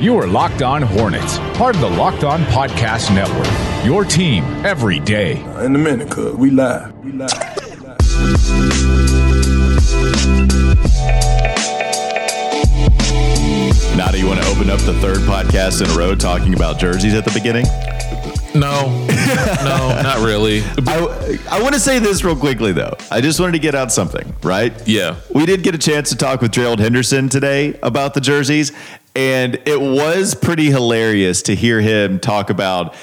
You are Locked On Hornets, part of the Locked On Podcast Network. Your team every day. Uh, in a minute, cuz we live. We live. Now, do you want to open up the third podcast in a row talking about jerseys at the beginning? No, no, not really. I, I want to say this real quickly, though. I just wanted to get out something, right? Yeah. We did get a chance to talk with Gerald Henderson today about the jerseys, and it was pretty hilarious to hear him talk about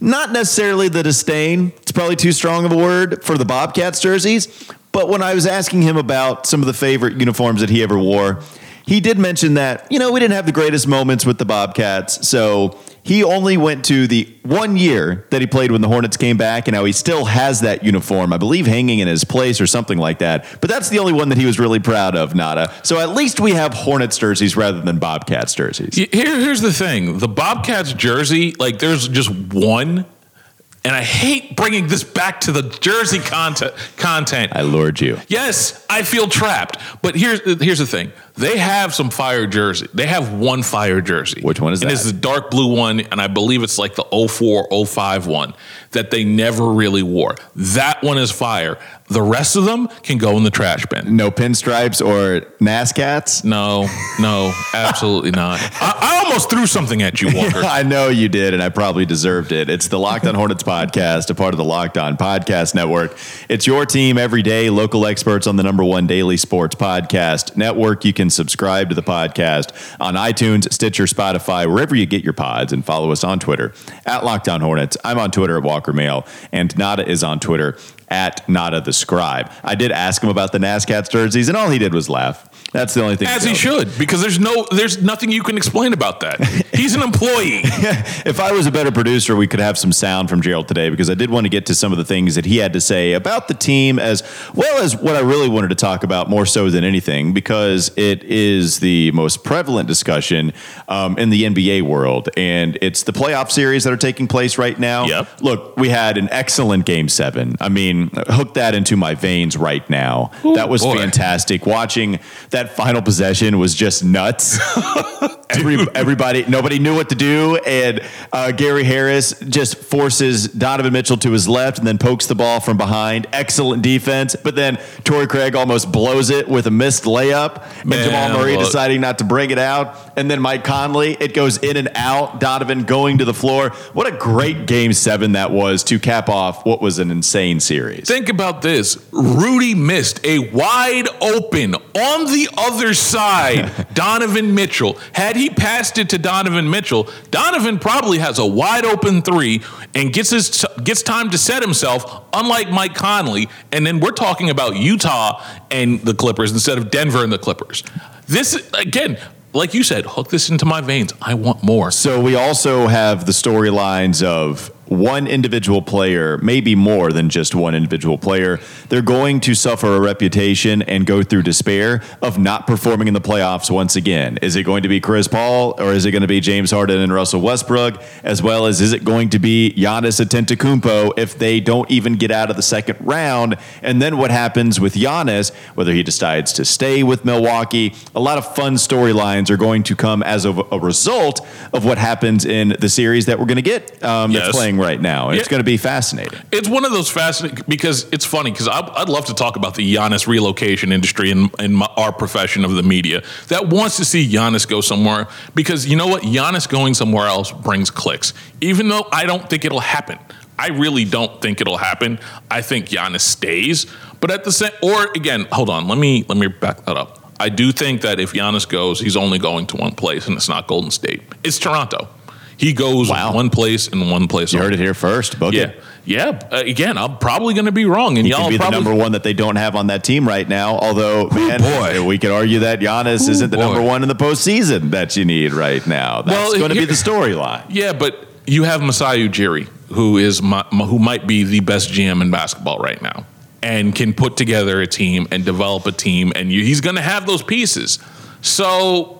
not necessarily the disdain, it's probably too strong of a word for the Bobcats jerseys, but when I was asking him about some of the favorite uniforms that he ever wore, he did mention that, you know, we didn't have the greatest moments with the Bobcats, so he only went to the one year that he played when the Hornets came back, and now he still has that uniform, I believe, hanging in his place or something like that. But that's the only one that he was really proud of, Nada. So at least we have Hornets jerseys rather than Bobcats jerseys. Here, here's the thing: the Bobcats jersey, like, there's just one. And I hate bringing this back to the jersey content. Content. I lured you. Yes, I feel trapped. But here's here's the thing: they have some fire jersey. They have one fire jersey. Which one is and that? And it's the dark blue one, and I believe it's like the 04, 05 one that they never really wore. That one is fire. The rest of them can go in the trash bin. No pinstripes or NASCATs? No, no, absolutely not. I, I almost threw something at you, Walker. I know you did, and I probably deserved it. It's the Locked On Hornets podcast, a part of the Locked On Podcast Network. It's your team every day, local experts on the number one daily sports podcast network. You can subscribe to the podcast on iTunes, Stitcher, Spotify, wherever you get your pods, and follow us on Twitter at Locked On Hornets. I'm on Twitter at Walker Mail, and Nada is on Twitter at Nada the Scribe. I did ask him about the NASCAR jerseys, and all he did was laugh. That's the only thing. As he should, because there's no, there's nothing you can explain about that. He's an employee. if I was a better producer, we could have some sound from Gerald today because I did want to get to some of the things that he had to say about the team as well as what I really wanted to talk about more so than anything because it is the most prevalent discussion um, in the NBA world. And it's the playoff series that are taking place right now. Yep. Look, we had an excellent game seven. I mean, hook that into my veins right now. that was boy. fantastic. Watching that final possession was just nuts. Every, everybody, nobody knew what to do, and uh, Gary Harris just forces Donovan Mitchell to his left and then pokes the ball from behind. Excellent defense, but then Torrey Craig almost blows it with a missed layup, and Jamal Murray look. deciding not to bring it out, and then Mike Conley, it goes in and out. Donovan going to the floor. What a great game seven that was to cap off what was an insane series. Think about this. Rudy missed a wide open on the other side. Donovan Mitchell. Had he passed it to Donovan Mitchell, Donovan probably has a wide open three and gets his gets time to set himself, unlike Mike Conley. And then we're talking about Utah and the Clippers instead of Denver and the Clippers. This again, like you said, hook this into my veins. I want more. So we also have the storylines of one individual player, maybe more than just one individual player. They're going to suffer a reputation and go through despair of not performing in the playoffs once again. Is it going to be Chris Paul or is it going to be James Harden and Russell Westbrook? As well as is it going to be Giannis Antetokounmpo if they don't even get out of the second round? And then what happens with Giannis, whether he decides to stay with Milwaukee? A lot of fun storylines are going to come as of a result of what happens in the series that we're going to get um, that's Yes. Right now. And It's Yeah. going to be fascinating. It's one of those fascinating because it's funny because I'd love to talk about the Giannis relocation industry in, in my, our profession of the media that wants to see Giannis go somewhere because you know what? Giannis going somewhere else brings clicks. Even though I don't think it'll happen. I really don't think it'll happen. I think Giannis stays, but at the same or again, hold on, let me let me back that up. I do think that if Giannis goes, he's only going to one place, and it's not Golden State. It's Toronto. He goes Wow. one place and one place. You only. heard it here first. Book Yeah, it. yeah. Uh, again, I'm probably going to be wrong, and He y'all be probably the number one that they don't have on that team right now. Although, man, boy. we could argue that Giannis isn't the boy. number one in the postseason that you need right now. That's Well, going to be the storyline. Yeah, but you have Masai Ujiri, who is my, who might be the best GM in basketball right now, and can put together a team and develop a team, and you, he's going to have those pieces. So,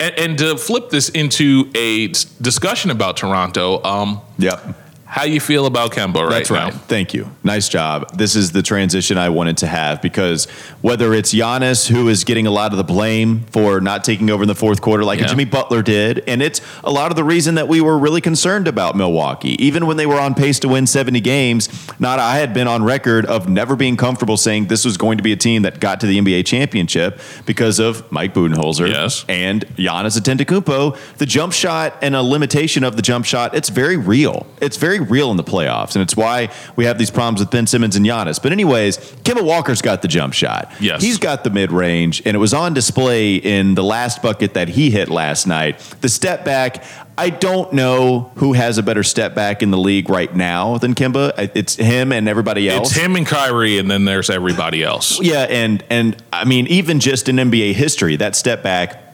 and, and to flip this into a discussion about Toronto, um, Yep. How you feel about Kemba right That's right. now. Thank you. Nice job. This is the transition I wanted to have because whether it's Giannis, who is getting a lot of the blame for not taking over in the fourth quarter like Yeah. Jimmy Butler did, and it's a lot of the reason that we were really concerned about Milwaukee. Even when they were on pace to win 70 games, not I had been on record of never being comfortable saying this was going to be a team that got to the NBA championship because of Mike Budenholzer Yes. and Giannis Antetokounmpo. The jump shot and a limitation of the jump shot, it's very real. It's very real in the playoffs, and it's why we have these problems with Ben Simmons and Giannis. But anyways, Kemba Walker's got the jump shot. Yes. He's got the mid range, and it was on display in the last bucket that he hit last night. The step back, I don't know who has a better step back in the league right now than Kemba. It's him and everybody else. It's him and Kyrie, and then there's everybody else. Yeah, and and I mean, even just in NBA history, that step back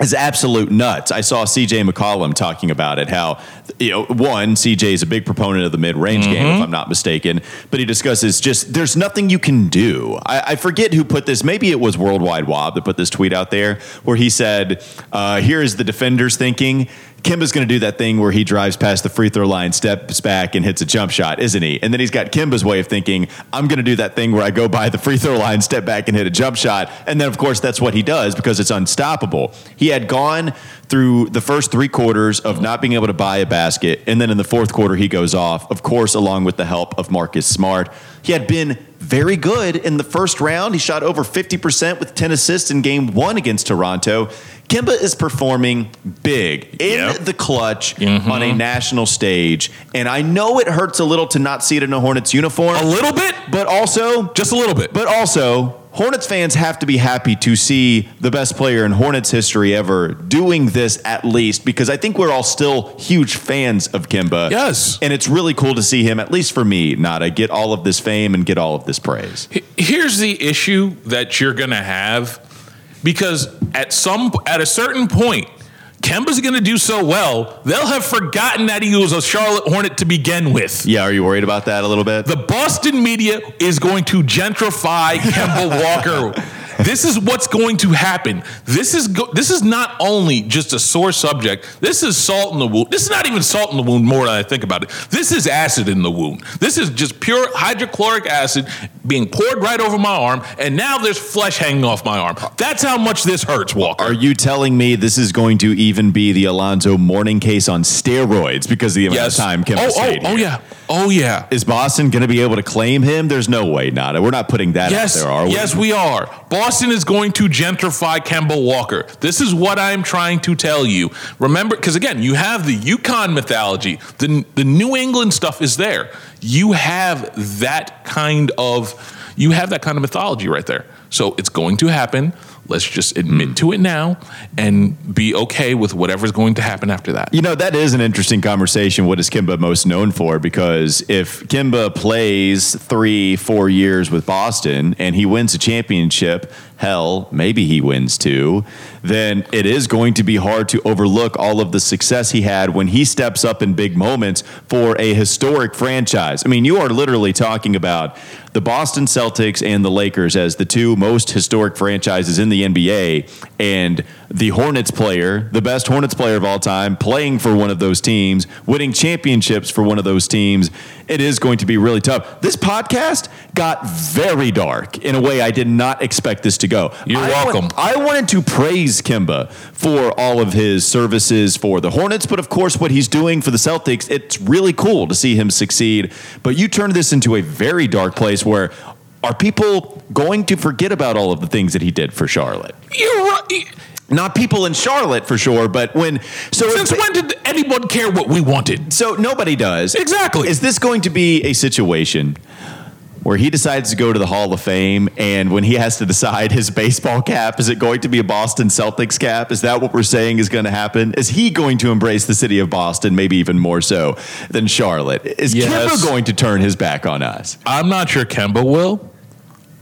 is absolute nuts. I saw CJ McCollum talking about it. How you know, one CJ is a big proponent of the mid range game, if I'm not mistaken. But he discusses just there's nothing you can do. I, I forget who put this. Maybe it was Worldwide Wob that put this tweet out there where he said, uh, "Here is the defenders thinking." Kemba's going to do that thing where he drives past the free throw line, steps back, and hits a jump shot, isn't he? And then he's got Kemba's way of thinking, I'm going to do that thing where I go by the free throw line, step back, and hit a jump shot. And then, of course, that's what he does because it's unstoppable. He had gone through the first three quarters of not being able to buy a basket. And then in the fourth quarter, he goes off, of course, along with the help of Marcus Smart. He had been very good in the first round. He shot over 50% with 10 assists in game one against Toronto. Kemba is performing big in Yep. the clutch on a mm-hmm. national stage. And I know it hurts a little to not see it in a Hornets uniform, A little bit, but also, just a little bit. but also, Hornets fans have to be happy to see the best player in Hornets history ever doing this at least because I think we're all still huge fans of Kemba. Yes. And it's really cool to see him, at least for me, Nada, get all of this fame and get all of this praise. Here's the issue that you're going to have because at some at a certain point Kemba's going to do so well, they'll have forgotten that he was a Charlotte Hornet to begin with. Yeah, are you worried about that a little bit? The Boston media is going to gentrify Kemba Walker. This is what's going to happen. This is go- this is not only just a sore subject. This is salt in the wound. This is not even salt in the wound. More than I think about it, this is acid in the wound. This is just pure hydrochloric acid being poured right over my arm, and now there's flesh hanging off my arm. That's how much this hurts, Walker. Are you telling me this is going to even be the Alonzo Mourning case on steroids because of the amount yes. of time Kemba oh, oh, stayed oh here? yeah. Oh yeah. Is Boston going to be able to claim him? There's no way, Nada. We're not putting that Yes, out there, are we? yes, we are. Boston is going to gentrify Kemba Walker. This is what I'm trying to tell you. Remember, because again, you have the UConn mythology. The the New England stuff is there. You have that kind of you have that kind of mythology right there. So it's going to happen. Let's just admit to it now and be okay with whatever's going to happen after that. You know, that is an interesting conversation. What is Kemba most known for? Because if Kemba plays three, four years with Boston and he wins a championship, hell, maybe he wins two, then it is going to be hard to overlook all of the success he had when he steps up in big moments for a historic franchise. I mean, you are literally talking about the Boston Celtics and the Lakers as the two most historic franchises in the NBA, and the Hornets player, the best Hornets player of all time, playing for one of those teams, winning championships for one of those teams. It is going to be really tough. This podcast got very dark in a way I did not expect this to go. You're I welcome. I wanted to praise Kemba for all of his services for the Hornets, but of course, what he's doing for the Celtics, it's really cool to see him succeed. But you turned this into a very dark place where are people going to forget about all of the things that he did for Charlotte? You're right. Not people in Charlotte for sure, but when so Since if- when did anyone care what we wanted? so nobody does Exactly. Is this going to be a situation? Where he decides to go to the Hall of Fame, and when he has to decide his baseball cap, is it going to be a Boston Celtics cap? Is that what we're saying is going to happen? Is he going to embrace the city of Boston, maybe even more so than Charlotte? Is Yes. Kemba going to turn his back on us? I'm not sure Kemba will.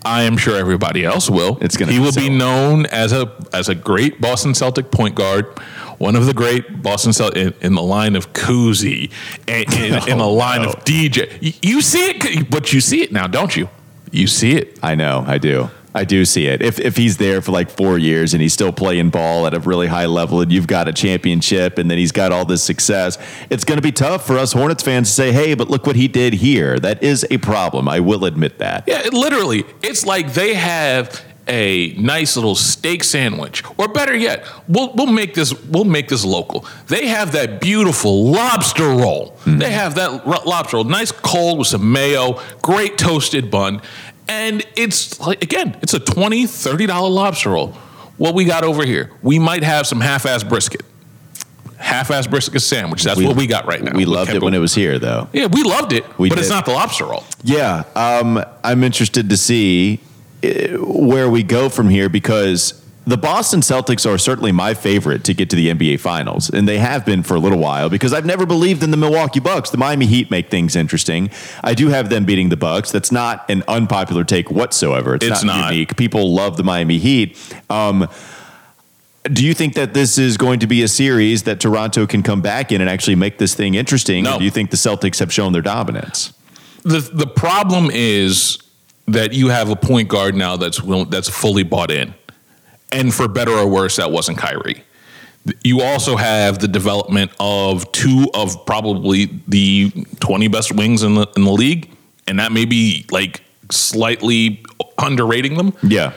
I am sure everybody else will. It's gonna he will be known as a as a great Boston Celtic point guard, one of the great Boston Celtic in, in the line of Cousy, and in, in oh, the line of DJ. You, you see it, but you see it now, don't you? You see it. I know, I do. I do see it. If if he's there for like four years and he's still playing ball at a really high level, and you've got a championship, and then he's got all this success, it's going to be tough for us Hornets fans to say, "Hey, but look what he did here." That is a problem. I will admit that. Yeah, it literally, it's like they have a nice little steak sandwich, or better yet, we'll we'll make this we'll make this local. They have that beautiful lobster roll. Hmm. They have that lobster roll, nice cold with some mayo, great toasted bun, and it's like again, it's a $20, 30 dollar lobster roll. What we got over here, we might have some half-ass brisket. Half-ass brisket sandwich. That's what we got right now. We loved it when it was here, though. Yeah, we loved it, We but it's not the lobster roll. Yeah, um, I'm interested to see uh, where we go from here because the Boston Celtics are certainly my favorite to get to the NBA Finals, and they have been for a little while because I've never believed in the Milwaukee Bucks. The Miami Heat make things interesting. I do have them beating the Bucks. That's not an unpopular take whatsoever. It's, It's not, not. unique. People love the Miami Heat. Um, do you think that this is going to be a series that Toronto can come back in and actually make this thing interesting? No. Or do you think the Celtics have shown their dominance? the the problem is that you have a point guard now that's that's fully bought in, and for better or worse, that wasn't Kyrie. You also have the development of two of probably the twenty best wings in the in the league, and that may be like slightly underrating them. Yeah.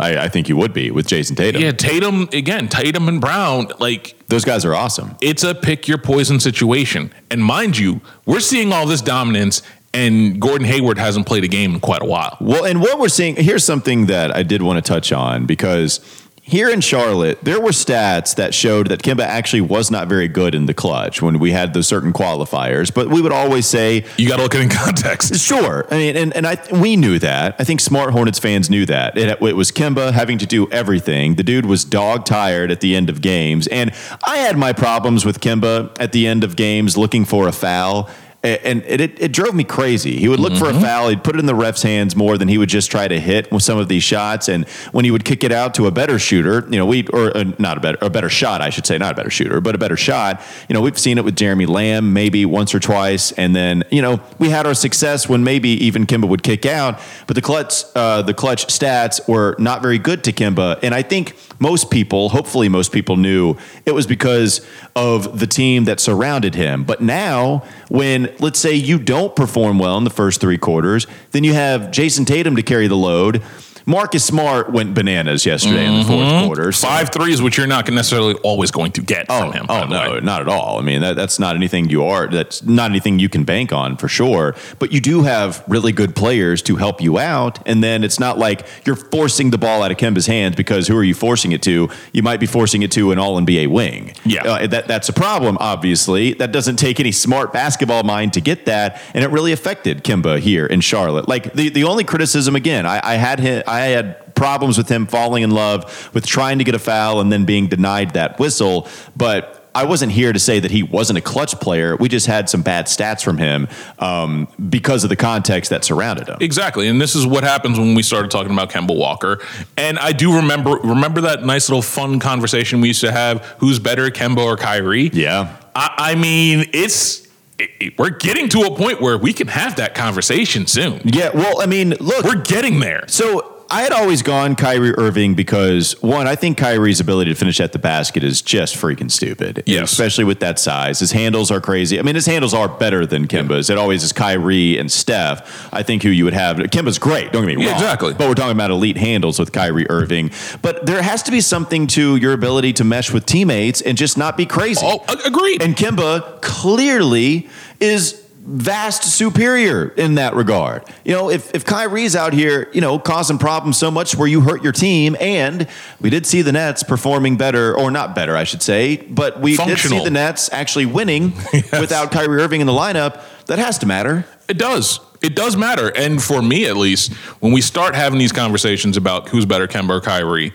I, I think you would be with Jayson Tatum. Yeah, Tatum again, Tatum and Brown, like Those guys are awesome. it's a pick your poison situation. And mind you, we're seeing all this dominance, and Gordon Hayward hasn't played a game in quite a while. Well, and what we're seeing here's something that I did want to touch on because here in Charlotte, there were stats that showed that Kemba actually was not very good in the clutch when we had those certain qualifiers. But we would always say, You got to look at it in context. Sure, I mean, and, and I we knew that. I think smart Hornets fans knew that. It, it was Kemba having to do everything. The dude was dog tired at the end of games, and I had my problems with Kemba at the end of games looking for a foul. And it, it, it drove me crazy. He would look for a foul. He'd put it in the ref's hands more than he would just try to hit with some of these shots. And when he would kick it out to a better shooter, you know, we or uh, not a better a better shot, I should say, not a better shooter, but a better shot. You know, we've seen it with Jeremy Lamb maybe once or twice, and then you know we had our success when maybe even Kemba would kick out, but the clutch uh, the clutch stats were not very good to Kemba, and I think most people, hopefully most people knew it was because of the team that surrounded him. But now, when let's say you don't perform well in the first three quarters, then you have Jayson Tatum to carry the load. Marcus Smart went bananas yesterday in the fourth quarter. so- Five threes, which you're not necessarily always going to get Oh, from him. oh no, way. not at all. I mean, that, that's not anything you are. That's not anything you can bank on for sure. But you do have really good players to help you out, and then it's not like you're forcing the ball out of Kemba's hands because who are you forcing it to? You might be forcing it to an All NBA wing. Yeah. Uh, that that's a problem. Obviously, that doesn't take any smart basketball mind to get that, and it really affected Kemba here in Charlotte. Like the the only criticism again, I, I had him, I had problems with him falling in love with trying to get a foul and then being denied that whistle, but. I wasn't here to say that he wasn't a clutch player. We just had some bad stats from him um, because of the context that surrounded him. Exactly, and this is what happens when we started talking about Kemba Walker. And I do remember remember that nice little fun conversation we used to have: who's better, Kemba or Kyrie? Yeah. I, I mean, it's it- it- we're getting to a point where we can have that conversation soon. Yeah. Well, I mean, look, We're getting there. So I had always gone Kyrie Irving because one, I think Kyrie's ability to finish at the basket is just freaking stupid. Yes. Especially with that size. His handles are crazy. I mean, his handles are better than Kemba's. It always is Kyrie and Steph. I think who you would have. Kemba's great. Don't get me Yeah, wrong. exactly. But we're talking about elite handles with Kyrie Irving. But there has to be something to your ability to mesh with teammates and just not be crazy. Oh, agreed. And Kemba clearly is vast superior in that regard. You know, if, if Kyrie's out here, you know, causing problems so much where you hurt your team, and we did see the Nets performing better, or not better, I should say, but we did see the Nets actually winning without Kyrie Irving in the lineup, that has to matter. It does. It does matter. And for me, at least, when we start having these conversations about who's better, Kemba or Kyrie,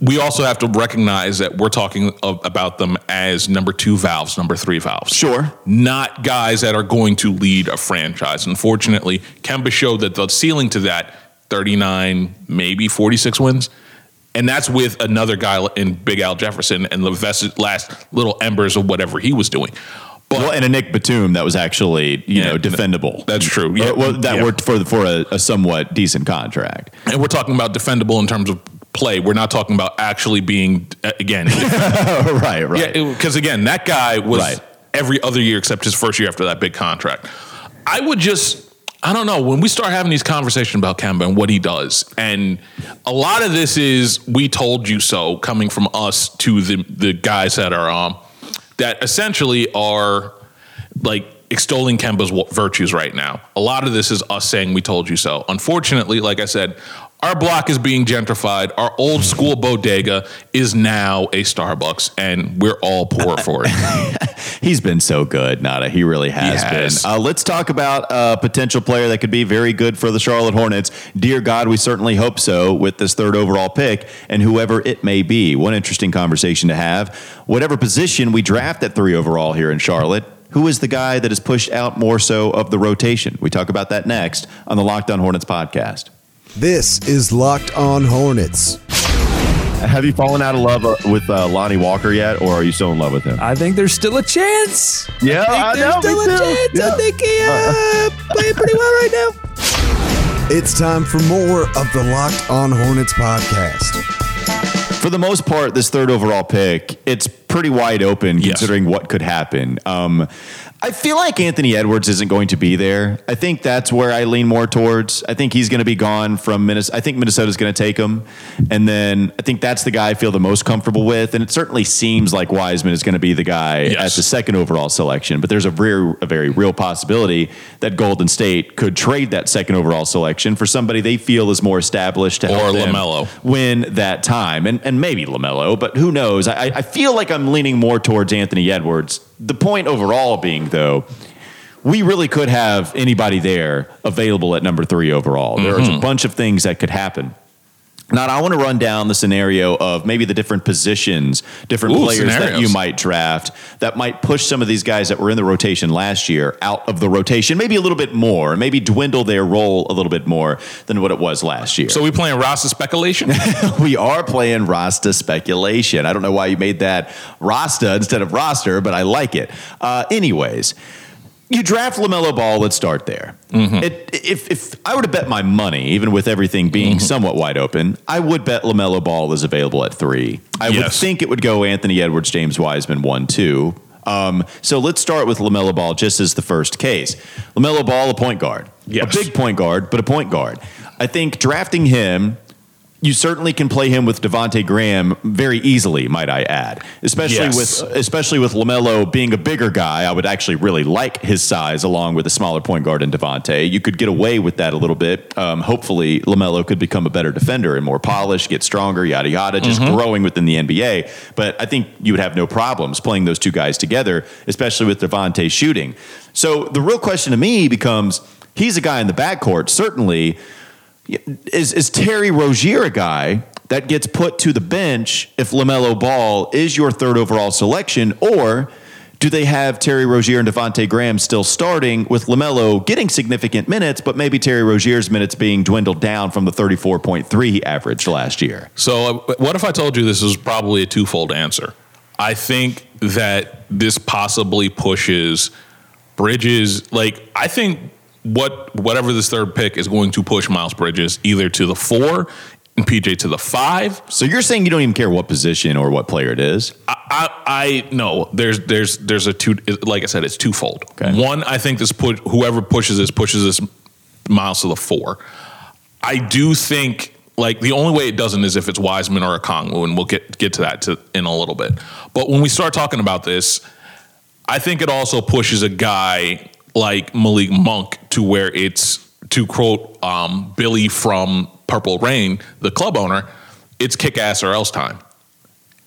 we also have to recognize that we're talking of, about them as number two valves, number three valves. Sure. Not guys that are going to lead a franchise. Unfortunately, Kemba showed that the ceiling to that 39, maybe 46 wins. And that's with another guy in Big Al Jefferson and the last little embers of whatever he was doing. well, and a Nick Batum that was actually you Yeah, know defendable. that's true. Uh, yeah. well, that Yeah. worked for for a, a somewhat decent contract. and we're talking about defendable in terms of play. We're not talking about actually being uh, again. right, right. Yeah, because again, that guy was Right. every other year except his first year after that big contract. I would just, I don't know, when we start having these conversations about Kemba and what he does, and a lot of this is we told you so coming from us to the the guys that are um that essentially are like extolling Kemba's virtues right now. A lot of this is us saying we told you so. Unfortunately, like I said, our block is being gentrified. Our old school bodega is now a Starbucks, and we're all poor for it. He's been so good, Nada. He really has He has. been. Uh, let's talk about a potential player that could be very good for the Charlotte Hornets. Dear God, we certainly hope so with this third overall pick and whoever it may be. One interesting conversation to have. Whatever position we draft at three overall here in Charlotte, who is the guy that is pushed out more so of the rotation? We talk about that next on the Locked On Hornets podcast. This is Locked On Hornets. Have you fallen out of love uh, with uh, Lonnie Walker yet, or are you still in love with him? I think there's still a chance. Yeah, I think there's still a chance. I think he uh, playing pretty well right now. It's time for more of the Locked On Hornets podcast. For the most part, this third overall pick, it's pretty wide open Yes. considering what could happen. Um, I feel like Anthony Edwards isn't going to be there. I think that's where I lean more towards. I think he's going to be gone from Minnesota. I think Minnesota's going to take him. And then I think that's the guy I feel the most comfortable with. And it certainly seems like Wiseman is going to be the guy Yes. at the second overall selection. But there's a very, a very real possibility that Golden State could trade that second overall selection for somebody they feel is more established to help Or them LaMelo. win that time, and and maybe Lamelo, but who knows? I, I feel like I'm leaning more towards Anthony Edwards. The point overall being though. We really could have anybody there available at number three overall. There's Mm-hmm. a bunch of things that could happen. Now, I want to run down the scenario of maybe the different positions, different Ooh, players that you might draft that might push some of these guys that were in the rotation last year out of the rotation, maybe a little bit more, maybe dwindle their role a little bit more than what it was last year. So we playing Rasta speculation? we are playing Rasta speculation. I don't know why you made that Rasta instead of roster, but I like it. Uh, anyways, you draft Lamelo Ball. Let's start there. It, if if I were to bet my money, even with everything being somewhat wide open, I would bet Lamelo Ball is available at three. I would think it would go Anthony Edwards, James Wiseman, one, two. Um, so let's start with Lamelo Ball, just as the first case. Lamelo Ball, a point guard, Yes. a big point guard, but a point guard. I think drafting him you certainly can play him with Devonte Graham very easily, might I add. Especially Yes. with especially with Lamelo being a bigger guy, I would actually really like his size along with a smaller point guard in Devonte. You could get away with that a little bit. Um, hopefully, Lamelo could become a better defender and more polished, get stronger, yada yada, just growing within the NBA. But I think you would have no problems playing those two guys together, especially with Devonte shooting. So the real question to me becomes: He's a guy in the backcourt, certainly is is Terry Rozier a guy that gets put to the bench if LaMelo Ball is your third overall selection or do they have Terry Rozier and Devonte Graham still starting with LaMelo getting significant minutes, but maybe Terry Rozier's minutes being dwindled down from the 34.3 he averaged last year? So, uh, what if I told you this is probably a twofold answer? I think that this possibly pushes Bridges. Like, I think what whatever this third pick is going to push Miles Bridges either to the four and PJ to the five. So you're saying you don't even care what position or what player it is? I, I, no. There's there's there's a two. Like I said, it's twofold. Okay. One, I think this put whoever pushes this pushes this Miles to the four. I do think like the only way it doesn't is if it's Wiseman or Okongwu, and we'll get get to that to, in a little bit. But when we start talking about this, I think it also pushes a guy like Malik Monk to where it's to quote um, Billy from Purple Rain, the club owner, it's kick ass or else time.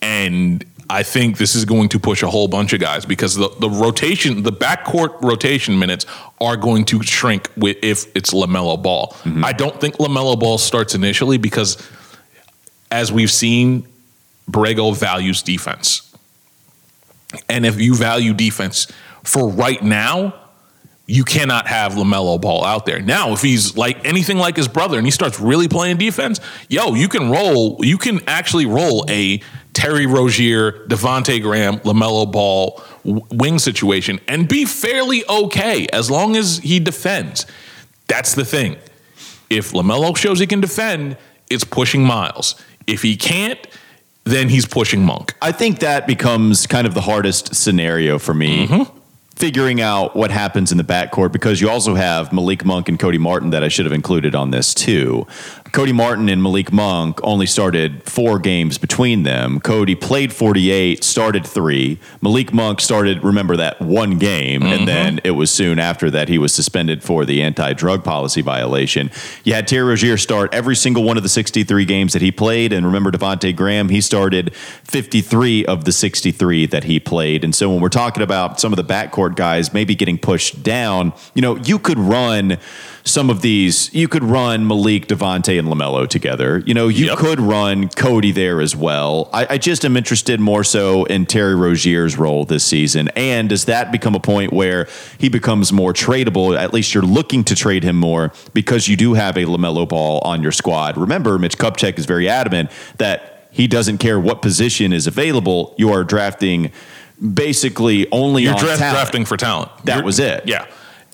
And I think this is going to push a whole bunch of guys because the, the rotation, the backcourt rotation minutes are going to shrink with, if it's LaMelo Ball. I don't think LaMelo Ball starts initially because, as we've seen, Borrego values defense. And if you value defense for right now, you cannot have LaMelo Ball out there. Now, if he's like anything like his brother and he starts really playing defense, yo, you can roll, you can actually roll a Terry Rozier, Devonte Graham, LaMelo Ball wing situation and be fairly okay as long as he defends. That's the thing. If LaMelo shows he can defend, it's pushing Miles. If he can't, then he's pushing Monk. I think that becomes kind of the hardest scenario for me. Mm-hmm. Figuring out what happens in the backcourt because you also have Malik Monk and Cody Martin that I should have included on this too. Cody Martin and Malik Monk only started four games between them. Cody played 48, started three. Malik Monk started, remember that one game, Mm-hmm. and then it was soon after that he was suspended for the anti drug policy violation. You had Terry Rozier start every single one of the 63 games that he played. And remember Devonte Graham, he started 53 of the 63 that he played. And so when we're talking about some of the backcourt guys maybe getting pushed down, you know, you could run some of these, you could run Malik, Devonte, and LaMelo together. You know, you Yep. could run Cody there as well. I, I just am interested more so in Terry Rozier's role this season. And does that become a point where he becomes more tradable? At least you're looking to trade him more because you do have a LaMelo ball on your squad. Remember, Mitch Kupchak is very adamant that he doesn't care what position is available. You are drafting basically only You're on draft, talent. drafting for talent. That You're- was it. Yeah.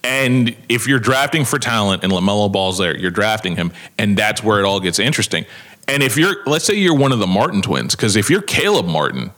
And if you're drafting for talent and LaMelo Ball's there, you're drafting him. And that's where it all gets interesting. And if you're, let's say you're one of the Martin twins, because if you're Caleb Martin,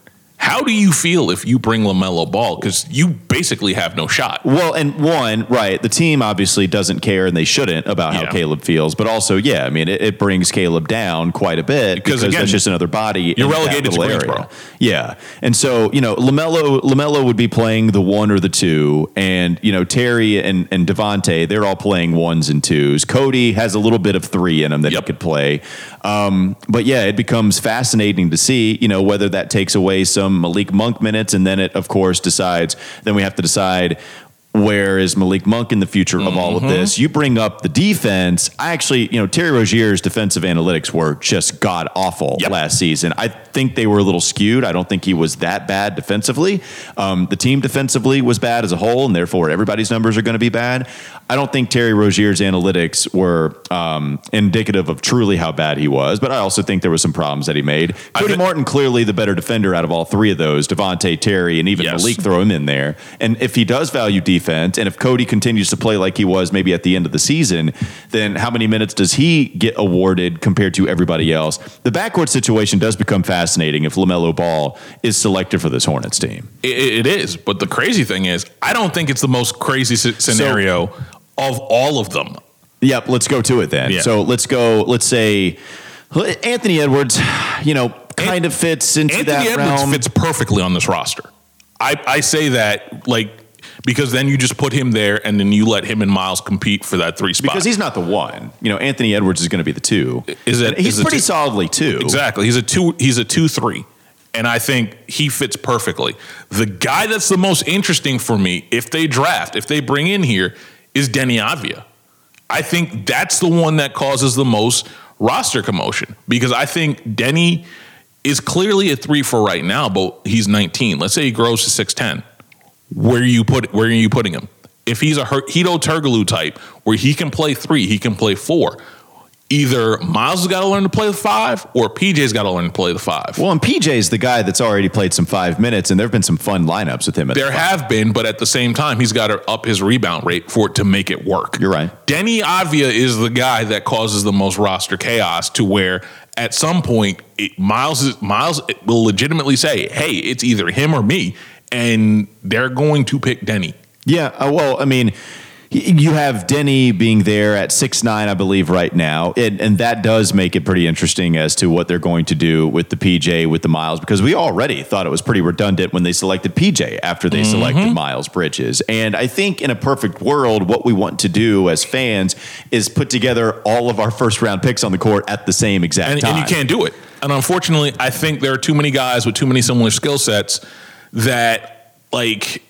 how do you feel if you bring LaMelo Ball? Because you basically have no shot. Well, and one, right, the team obviously doesn't care and they shouldn't about how Yeah. Caleb feels, but also, yeah, I mean, it, it brings Caleb down quite a bit Because, because, again, that's just another body. you're in relegated to Greensboro. Yeah, and so you know, Lamelo Lamelo would be playing the one or the two, and you know, Terry and and Devonte, they're all playing ones and twos. Cody has a little bit of three in him that Yep. he could play, um, but yeah, it becomes fascinating to see, you know, whether that takes away some Malik Monk minutes, and then it, of course, decides. Then we have to decide where is Malik Monk in the future of all Mm-hmm. of this? You bring up the defense. I actually, you know, Terry Rozier's defensive analytics were just god awful Yep. last season. I think they were a little skewed. I don't think he was that bad defensively. Um, the team defensively was bad as a whole, and therefore everybody's numbers are going to be bad. I don't think Terry Rozier's analytics were um, indicative of truly how bad he was, but I also think there were some problems that he made. Cody Martin clearly the better defender out of all three of those. Devonte, Terry, and even Yes. Malik throw him in there. And if he does value defense, and if Cody continues to play like he was maybe at the end of the season, then how many minutes does he get awarded compared to everybody else? The backcourt situation does become fascinating if LaMelo Ball is selected for this Hornets team. It, it is. But the crazy thing is, I don't think it's the most crazy scenario of all of them. Yep, let's go to it then. Yeah. So let's go, let's say Anthony Edwards, you know, kind of fits into Anthony that Edwards realm. fits perfectly on this roster. I, I say that like because then you just put him there and then you let him and Miles compete for that three spot. because he's not the one. You know, Anthony Edwards is going to be the two. Is it- he's is pretty two? solidly two. exactly he's a two he's a two three, and I think he fits perfectly. The guy that's the most interesting for me, if they draft, if they bring in here, is Deni Avdija. I think that's the one that causes the most roster commotion because I think Deni is clearly a three for right now, but he's 19. Let's say he grows to 6'10. Where are you put where are you putting him? If he's a Hedo Turkoglu type where he can play three, he can play four. Either Miles has got to learn to play the five or PJ's got to learn to play the five. Well, and PJ's the guy that's already played some five minutes, and there have been some fun lineups with him. There the have been, but at the same time, he's got to up his rebound rate for it to make it work. You're right. Deni Avdija is the guy that causes the most roster chaos to where at some point it, Miles is, Miles will legitimately say, "Hey, it's either him or me," and they're going to pick Deni. Yeah. Uh, well, I mean, you have Deni being there at six nine, I believe, right now, and, and that does make it pretty interesting as to what they're going to do with the PJ with the Miles because we already thought it was pretty redundant when they selected PJ after they selected Miles Bridges, and I think in a perfect world, what we want to do as fans is put together all of our first round picks on the court at the same exact and, time. and you can't do it. And unfortunately, I think there are too many guys with too many similar skill sets that like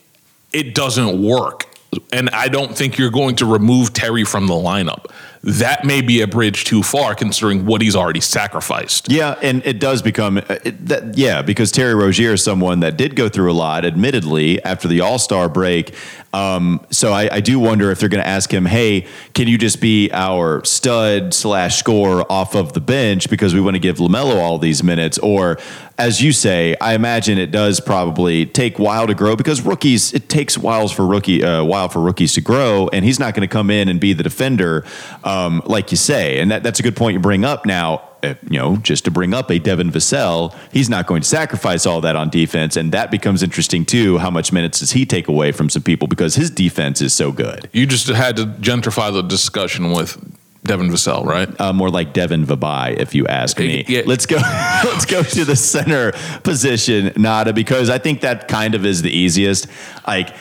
it doesn't work. And I don't think you're going to remove Terry from the lineup. That may be a bridge too far, considering what he's already sacrificed. Yeah, and it does become uh, it, that, yeah because Terry Rozier is someone that did go through a lot, admittedly, after the All Star break. Um, so I, I do wonder if they're going to ask him, "Hey, can you just be our stud slash score off of the bench because we want to give Lamelo all these minutes?" Or as you say, I imagine it does probably take while to grow because rookies it takes whiles for rookie uh, while for rookies to grow, and he's not going to come in and be the defender um, like you say, and that, that's a good point you bring up now. Uh, You know, just to bring up a Devin Vassell, he's not going to sacrifice all that on defense, and that becomes interesting too. How much minutes does he take away from some people because his defense is so good? You just had to gentrify the discussion with Devin Vassell, right? uh, more like Devin Vabai, if you ask me. Yeah. Let's go. let's go to the center position, Nada, because I think that kind of is the easiest. Like.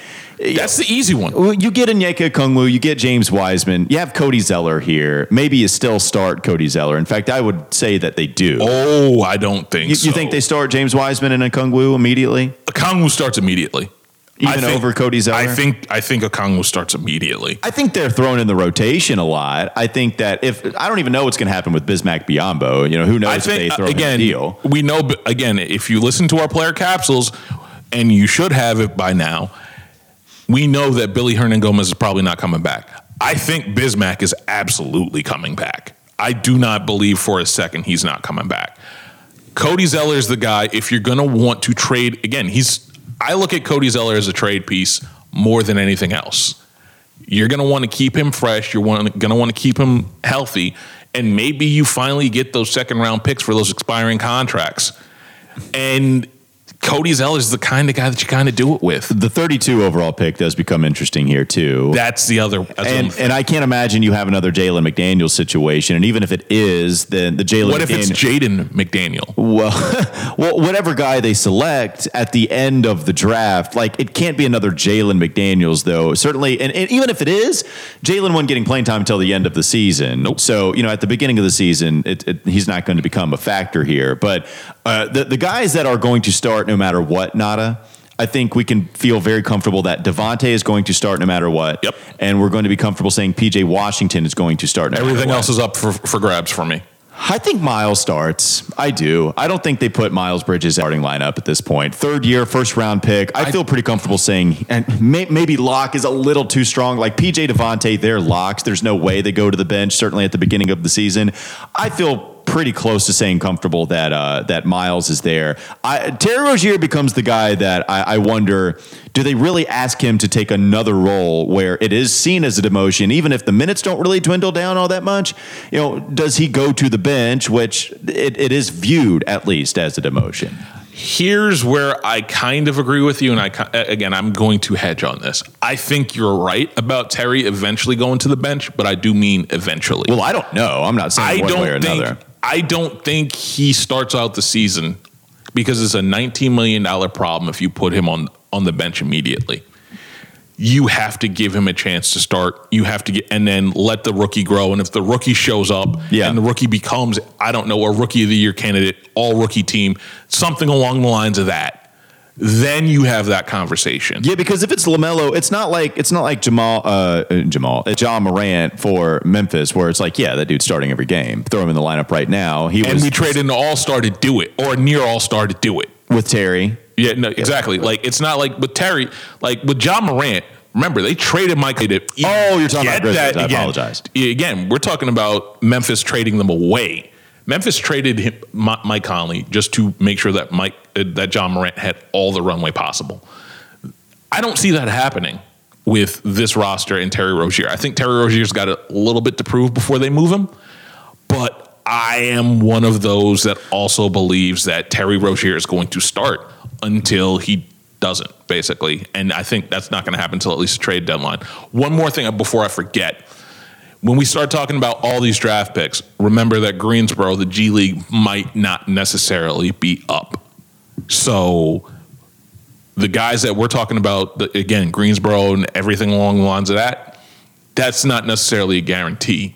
That's the easy one. Well, You get Onyeka Okongwu, you get James Wiseman, you have Cody Zeller here. Maybe you still start Cody Zeller. In fact, I would say that they do. Oh, I don't think you, so. you think they start James Wiseman and Okongwu immediately, Okongwu starts immediately. even I think- over Cody Zeller? I think I think Okongwu starts immediately. I think they're thrown in the rotation a lot. I think that if I don't even know what's going to happen with Bismack Biyombo, you know, who knows I if think they uh, throw him again, in the deal. we know again if you listen to our player capsules, and you should have it by now. We know that Billy Hernangomez is probably not coming back. I think Bismack is absolutely coming back. I do not believe for a second he's not coming back. Cody Zeller is the guy. If you're going to want to trade again, he's. I look at Cody Zeller as a trade piece more than anything else. You're going to want to keep him fresh. You're going to want to keep him healthy, and maybe you finally get those second round picks for those expiring contracts. And Cody Zeller is the kind of guy that you kind of do it with. The 32 overall pick does become interesting here too. That's the other. That's and, and I can't imagine you have another Jalen McDaniel situation. And even if it is, then the Jalen what if it's McDaniel. Jaden McDaniel? well, well, whatever guy they select at the end of the draft, like it can't be another Jalen McDaniels, though. Certainly, and, and even if it is, Jalen wasn't getting playing time until the end of the season. Nope. So you know, at the beginning of the season, it, it, he's not going to become a factor here. But uh, the the guys that are going to start no matter what, Nada. I think we can feel very comfortable that Devonte is going to start no matter what. Yep. And we're going to be comfortable saying PJ Washington is going to start no Everything what. else is up for, for grabs for me. I think Miles starts. I do. I don't think they put Miles Bridges starting lineup at this point. Third year, first round pick. I, feel pretty comfortable saying, and may, maybe Locke is a little too strong. Like PJ Devonte, they're locks. There's no way they go to the bench. Certainly at the beginning of the season, I feel pretty close to saying comfortable that uh, that Miles is there. I, Terry Rozier becomes the guy that I, I wonder: Do they really ask him to take another role where it is seen as a demotion, even if the minutes don't really dwindle down all that much? You know, does he go to the bench, which it, it is viewed at least as a demotion? Here's where I kind of agree with you, and I again I'm going to hedge on this. I think you're right about Terry eventually going to the bench, but I do mean eventually. Well, I don't know. I'm not I saying one way or another. I don't think he starts out the season because it's a 19 million dollar problem if you put him on on the bench immediately. You have to give him a chance to start. You have to get and then let the rookie grow. And if the rookie shows up Yeah. and the rookie becomes, I don't know, a rookie of the year candidate, all rookie team, something along the lines of that, then you have that conversation. Yeah, because if it's Lamelo, it's not like it's not like Jamal, uh, uh, Jamal, uh, Ja Morant for Memphis, where it's like, yeah, that dude's starting every game. Throw him in the lineup right now. He And was we traded an all star to do it, or near all star to do it. with Terry. Yeah, no, exactly. Like it's not like with Terry, like with Ja Morant. Remember, they traded Mike. To Oh, you're talking about Grizzlies. I again. apologize. Again, we're talking about Memphis trading them away. Memphis traded him, Mi- Mike Conley just to make sure that Mike uh, that Ja Morant had all the runway possible. I don't see that happening with this roster and Terry Rozier. I think Terry Rozier's got a little bit to prove before they move him, but I am one of those that also believes that Terry Rozier is going to start until he doesn't, basically. And I think that's not going to happen until at least the trade deadline. One more thing before I forget. When we start talking about all these draft picks, remember that Greensboro, the G League, might not necessarily be up. So the guys that we're talking about, again, Greensboro and everything along the lines of that, that's not necessarily a guarantee.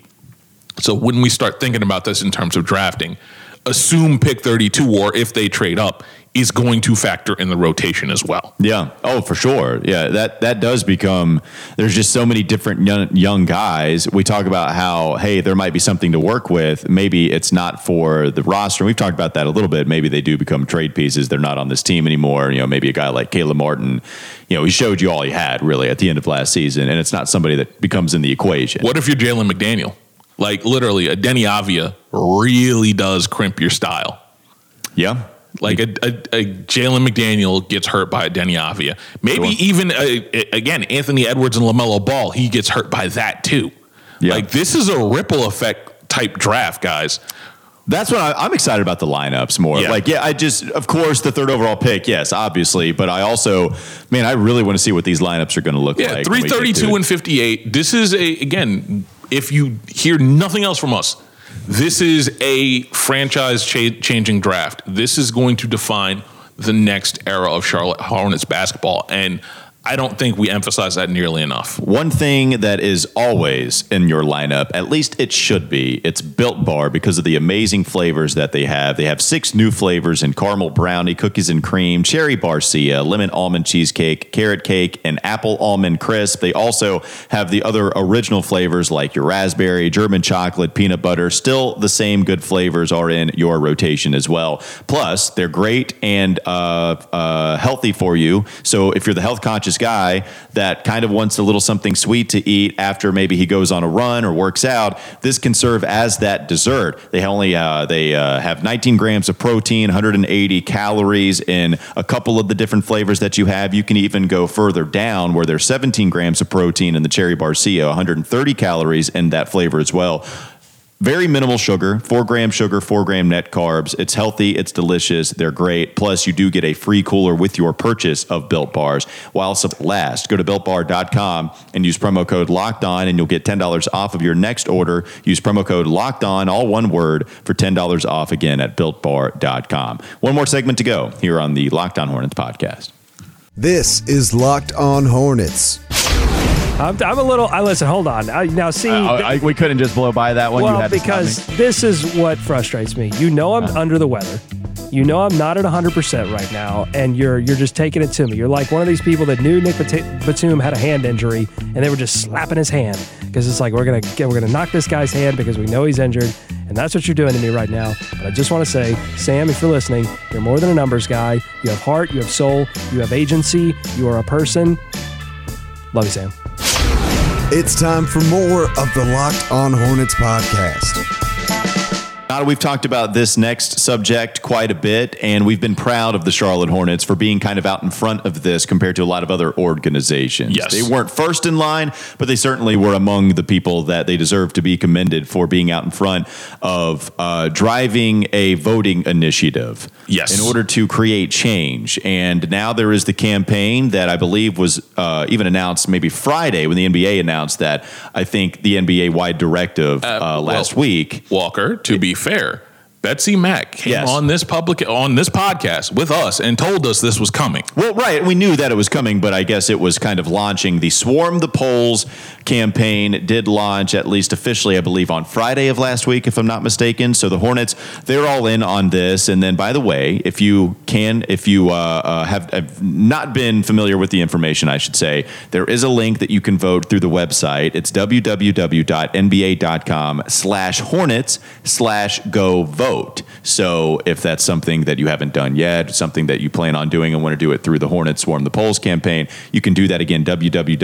So when we start thinking about this in terms of drafting, assume pick 32 or if they trade up is going to factor in the rotation as well. Yeah. Oh, for sure. Yeah. That that does become. There's just so many different young, young guys. We talk about how hey, there might be something to work with. Maybe it's not for the roster. We've talked about that a little bit. Maybe they do become trade pieces. They're not on this team anymore. You know, maybe a guy like Caleb Martin. You know, he showed you all he had really at the end of last season, and it's not somebody that becomes in the equation. What if you're Jalen McDaniel? Like literally, a Deni Avdija really does crimp your style. Yeah. Like a, a, a Jalen McDaniel gets hurt by a Deni Avdija. Maybe Sure. even a, a- again Anthony Edwards and Lamelo Ball. He gets hurt by that too. Yeah. Like this is a ripple effect type draft, guys. That's what I, I'm excited about the lineups more. Yeah. Like, yeah, I just, of course, the third overall pick, yes, obviously, but I also, man, I really want to see what these lineups are going to look Yeah, like. when we get to 332 and 58. This is a again, if you hear nothing else from us, this is a franchise cha- changing draft. This is going to define the next era of Charlotte Hornets basketball and I don't think we emphasize that nearly enough. One thing that is always in your lineup, at least it should be, it's Built Bar because of the amazing flavors that they have. They have six new flavors in caramel brownie, cookies and cream, cherry barcia, lemon almond cheesecake, carrot cake, and apple almond crisp. They also have the other original flavors like your raspberry, German chocolate, peanut butter. Still, the same good flavors are in your rotation as well. Plus, they're great and uh, uh, healthy for you. So if you're the health conscious guy that kind of wants a little something sweet to eat after maybe he goes on a run or works out, this can serve as that dessert. They only uh, they uh, have 19 grams of protein, 180 calories in a couple of the different flavors that you have. You can even go further down where there's 17 grams of protein in the cherry barcia, 130 calories in that flavor as well. Very minimal sugar, four gram sugar, four gram net carbs. It's healthy, it's delicious, they're great. Plus, you do get a free cooler with your purchase of Built Bars while supplies last. Go to builtbar.com and use promo code locked on, and you'll get $10 off of your next order. Use promo code locked on, all one word, for $10 off again at builtbar.com. One more segment to go here on the Locked On Hornets podcast. This is Locked On Hornets. I'm, I'm a little. I listen. Hold on. I, now, see. Uh, oh, I, we couldn't just blow by that one. you well, because this is what frustrates me. You know, I'm uh-huh. under the weather. You know, I'm not at 100 percent right now, and you're you're just taking it to me. You're like one of these people that knew Nick Bat- Batum had a hand injury, and they were just slapping his hand because it's like we're gonna get, we're gonna knock this guy's hand because we know he's injured, and that's what you're doing to me right now. But I just want to say, Sam, if you're listening, you're more than a numbers guy. You have heart, you have soul, you have agency. You are a person. Love you, Sam. It's time for more of the Locked On Hornets podcast. Now, we've talked about this next subject quite a bit, and we've been proud of the Charlotte Hornets for being kind of out in front of this compared to a lot of other organizations. Yes. They weren't first in line, but they certainly were among the people that they deserve to be commended for being out in front of uh, driving a voting initiative. Yes. In order to create change. And now there is the campaign that I believe was uh, even announced maybe Friday when the NBA announced that I think the NBA wide directive uh, last well, week. Walker, to be fair, Betsy Mack came Yes. on this public on this podcast with us and told us this was coming. Well, right. We knew that it was coming, but I guess it was kind of launching the Swarm the Polls campaign. Did launch, at least officially, I believe, on Friday of last week, if I'm not mistaken. So the Hornets, they're all in on this. And then, by the way, if you can, if you uh, uh, have, have not been familiar with the information, I should say, there is a link that you can vote through the website. It's www.nba.com slash hornets slash go vote. So if that's something that you haven't done yet, something that you plan on doing and want to do it through the Hornets Swarm the Polls campaign, you can do that again, www.nba.com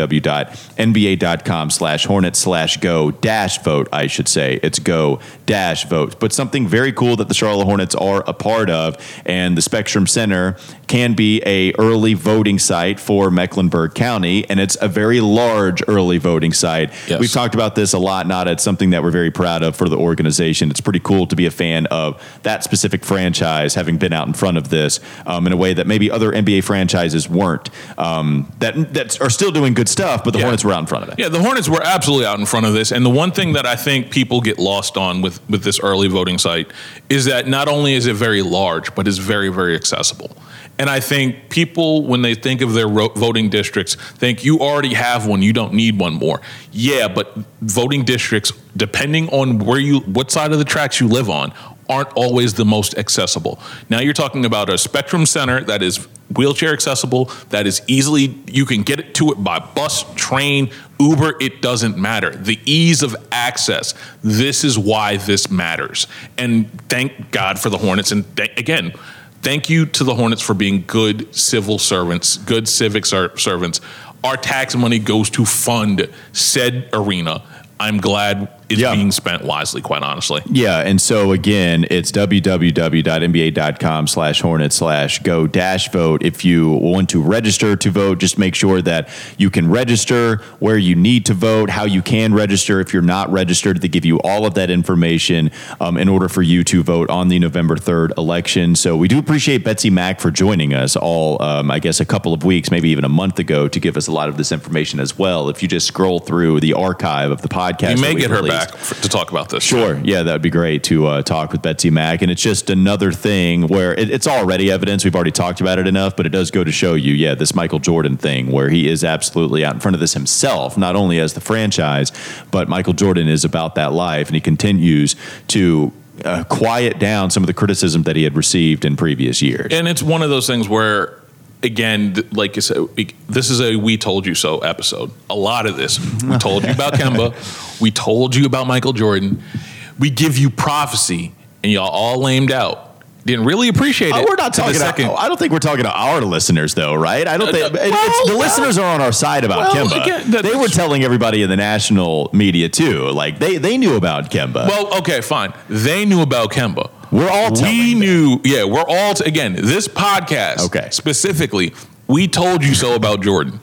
slash hornets slash go dash vote, I should say. It's go dash vote. But something very cool that the Charlotte Hornets are a part of, and the Spectrum Center can be a early voting site for Mecklenburg County, and it's a very large early voting site. Yes. We've talked about this a lot, not it's something that we're very proud of for the organization. It's pretty cool to be a fan of that specific franchise, having been out in front of this um, in a way that maybe other NBA franchises weren't. Um, that that are still doing good stuff, but the Yeah. Hornets were out in front of it. Yeah, the Hornets were absolutely out in front of this. And the one thing that I think people get lost on with, with this early voting site is that not only is it very large, but it's very, very accessible. And I think people, when they think of their ro- voting districts, think you already have one, you don't need one more. Yeah, but voting districts, depending on where you, what side of the tracks you live on, aren't always the most accessible. Now you're talking about a Spectrum Center that is wheelchair accessible, that is easily, you can get to it by bus, train, Uber, it doesn't matter. The ease of access, this is why this matters. And thank God for the Hornets. And th- again, thank you to the Hornets for being good civil servants, good civic ser- servants. Our tax money goes to fund said arena. I'm glad is Yeah. being spent wisely. Quite honestly, Yeah, and so again, it's www.nba.com slash hornet slash go dash vote. If you want to register to vote, just make sure that you can register where you need to vote, how you can register if you're not registered. They give you all of that information um, in order for you to vote on the November 3rd election. So we do appreciate Betsy Mack for joining us all, um, I guess, a couple of weeks, maybe even a month ago to give us a lot of this information as well. If you just scroll through the archive of the podcast, we may get her. Back f to talk about this. Sure. Yeah, that would be great to uh, talk with Betsy Mack. And it's just another thing where it, it's already evidence. We've already talked about it enough, but it does go to show you, yeah, this Michael Jordan thing where he is absolutely out in front of this himself, not only as the franchise, but Michael Jordan is about that life and he continues to. Uh, quiet down some of the criticism that he had received in previous years. And it's one of those things where, again, th- like I said, we- this is a "we told you so" episode. A lot of this, we told you about Kemba, we told you about Michael Jordan, we give you prophecy, and y'all all lamed out. Didn't really appreciate it. Uh, we're not talking. second. To, I don't think we're talking to our listeners, though, right? I don't think Uh, it's- well, the listeners are on our side about well, Kemba. again, that- they were telling everybody in the national media too. Like they they knew about Kemba. Well, okay, fine. They knew about Kemba. We're all We them. knew. Yeah, we're all t- again. This podcast, Okay. specifically, we told you so about Jordan.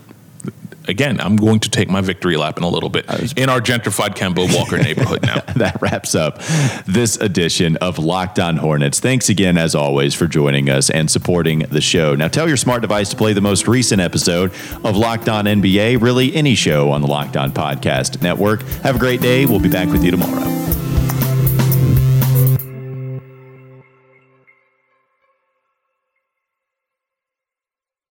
Again, I'm going to take my victory lap in a little bit in our gentrified Kemba Walker neighborhood now. that wraps up this edition of Locked On Hornets. Thanks again, as always, for joining us and supporting the show. Now, tell your smart device to play the most recent episode of Locked On NBA, really any show on the Locked On Podcast Network. Have a great day. We'll be back with you tomorrow.